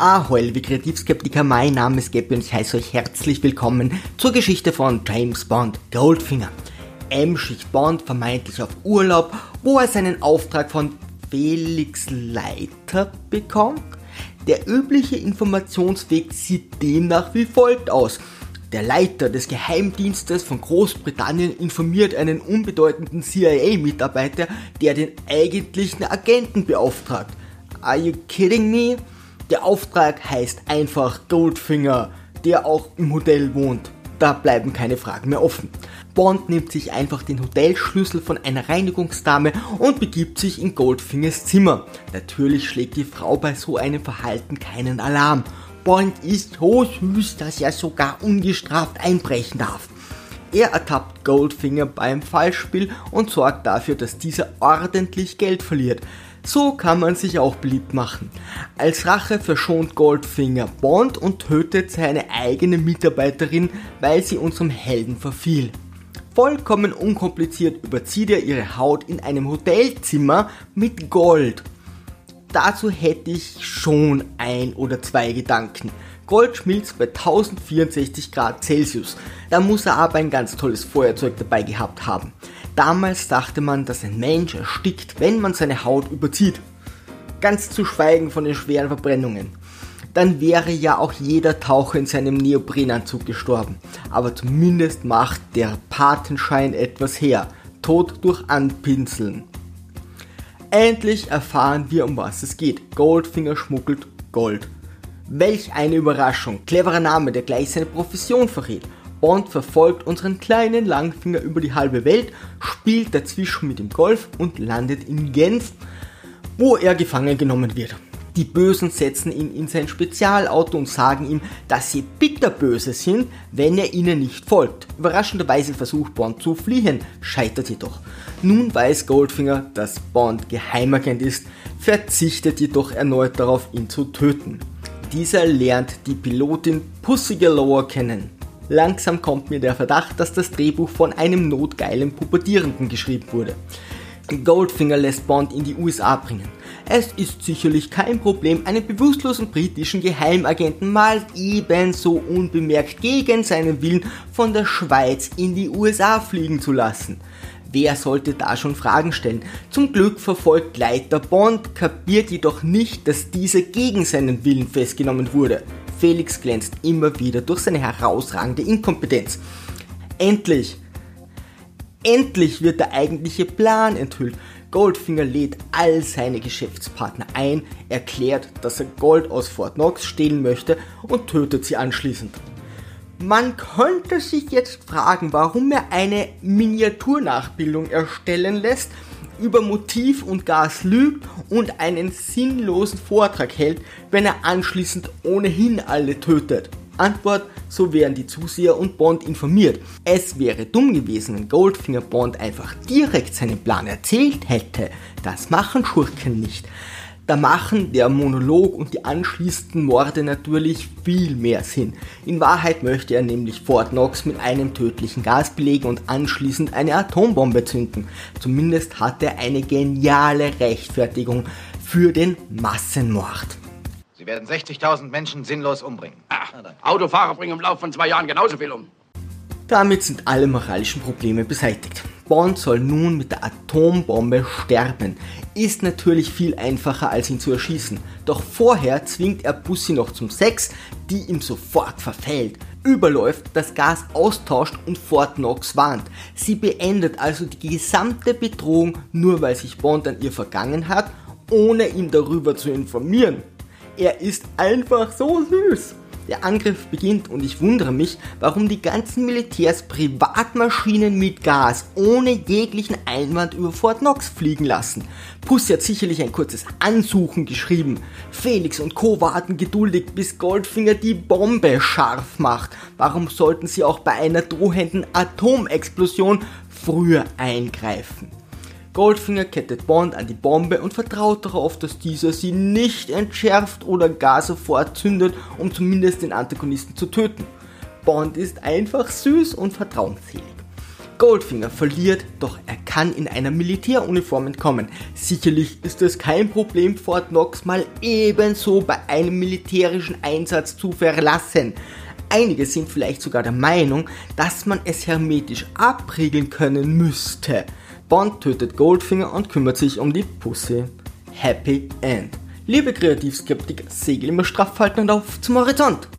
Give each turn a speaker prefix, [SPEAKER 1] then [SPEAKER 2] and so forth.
[SPEAKER 1] Ahoi, liebe Kreativskeptiker, mein Name ist Gabby und ich heiße euch herzlich willkommen zur Geschichte von James Bond Goldfinger. M schickt Bond vermeintlich auf Urlaub, wo er seinen Auftrag von Felix Leiter bekommt. Der übliche Informationsweg sieht demnach wie folgt aus. Der Leiter des Geheimdienstes von Großbritannien informiert einen unbedeutenden CIA-Mitarbeiter, der den eigentlichen Agenten beauftragt. Are you kidding me? Der Auftrag heißt einfach Goldfinger, der auch im Hotel wohnt. Da bleiben keine Fragen mehr offen. Bond nimmt sich einfach den Hotelschlüssel von einer Reinigungsdame und begibt sich in Goldfingers Zimmer. Natürlich schlägt die Frau bei so einem Verhalten keinen Alarm. Bond ist so süß, dass er sogar ungestraft einbrechen darf. Er ertappt Goldfinger beim Fallspiel und sorgt dafür, dass dieser ordentlich Geld verliert. So kann man sich auch beliebt machen. Als Rache verschont Goldfinger Bond und tötet seine eigene Mitarbeiterin, weil sie unserem Helden verfiel. Vollkommen unkompliziert überzieht er ihre Haut in einem Hotelzimmer mit Gold. Dazu hätte ich schon ein oder zwei Gedanken. Gold schmilzt bei 1064 Grad Celsius. Da muss er aber ein ganz tolles Feuerzeug dabei gehabt haben. Damals dachte man, dass ein Mensch erstickt, wenn man seine Haut überzieht. Ganz zu schweigen von den schweren Verbrennungen. Dann wäre ja auch jeder Taucher in seinem Neoprenanzug gestorben. Aber zumindest macht der Patenschein etwas her. Tod durch Anpinseln. Endlich erfahren wir, um was es geht. Goldfinger schmuggelt Gold. Welch eine Überraschung. Cleverer Name, der gleich seine Profession verrät. Bond verfolgt unseren kleinen Langfinger über die halbe Welt, spielt dazwischen mit dem Golf und landet in Genf, wo er gefangen genommen wird. Die Bösen setzen ihn in sein Spezialauto und sagen ihm, dass sie bitterböse sind, wenn er ihnen nicht folgt. Überraschenderweise versucht Bond zu fliehen, scheitert jedoch. Nun weiß Goldfinger, dass Bond Geheimagent ist, verzichtet jedoch erneut darauf, ihn zu töten. Dieser lernt die Pilotin Pussy Galore kennen. Langsam kommt mir der Verdacht, dass das Drehbuch von einem notgeilen Pubertierenden geschrieben wurde. Goldfinger lässt Bond in die USA bringen. Es ist sicherlich kein Problem, einen bewusstlosen britischen Geheimagenten mal ebenso unbemerkt gegen seinen Willen von der Schweiz in die USA fliegen zu lassen. Wer sollte da schon Fragen stellen? Zum Glück verfolgt Leiter Bond, kapiert jedoch nicht, dass dieser gegen seinen Willen festgenommen wurde. Felix glänzt immer wieder durch seine herausragende Inkompetenz. Endlich, endlich wird der eigentliche Plan enthüllt. Goldfinger lädt all seine Geschäftspartner ein, erklärt, dass er Gold aus Fort Knox stehlen möchte und tötet sie anschließend. Man könnte sich jetzt fragen, warum er eine Miniaturnachbildung erstellen lässt, über Motiv und Gas lügt und einen sinnlosen Vortrag hält, wenn er anschließend ohnehin alle tötet. Antwort, so wären die Zuseher und Bond informiert. Es wäre dumm gewesen, wenn Goldfinger Bond einfach direkt seinen Plan erzählt hätte. Das machen Schurken nicht. Da machen der Monolog und die anschließenden Morde natürlich viel mehr Sinn. In Wahrheit möchte er nämlich Fort Knox mit einem tödlichen Gas belegen und anschließend eine Atombombe zünden. Zumindest hat er eine geniale Rechtfertigung für den Massenmord.
[SPEAKER 2] Sie werden 60.000 Menschen sinnlos umbringen.
[SPEAKER 3] Ach, Autofahrer bringen im Laufe von zwei Jahren genauso viel um.
[SPEAKER 1] Damit sind alle moralischen Probleme beseitigt. Bond soll nun mit der Atombombe sterben. Ist natürlich viel einfacher als ihn zu erschießen. Doch vorher zwingt er Pussy noch zum Sex, die ihm sofort verfällt. Überläuft, das Gas austauscht und Fort Knox warnt. Sie beendet also die gesamte Bedrohung nur weil sich Bond an ihr vergangen hat, ohne ihn darüber zu informieren. Er ist einfach so süß. Der Angriff beginnt und ich wundere mich, warum die ganzen Militärs Privatmaschinen mit Gas ohne jeglichen Einwand über Fort Knox fliegen lassen. Pussy hat sicherlich ein kurzes Ansuchen geschrieben. Felix und Co. warten geduldig, bis Goldfinger die Bombe scharf macht. Warum sollten sie auch bei einer drohenden Atomexplosion früher eingreifen? Goldfinger kettet Bond an die Bombe und vertraut darauf, dass dieser sie nicht entschärft oder gar sofort zündet, um zumindest den Antagonisten zu töten. Bond ist einfach süß und vertrauensselig. Goldfinger verliert, doch er kann in einer Militäruniform entkommen. Sicherlich ist es kein Problem, Fort Knox mal ebenso bei einem militärischen Einsatz zu verlassen. Einige sind vielleicht sogar der Meinung, dass man es hermetisch abriegeln können müsste. Bond tötet Goldfinger und kümmert sich um die Pussy. Happy End. Liebe Kreativskeptiker, segel immer straff halten und auf zum Horizont.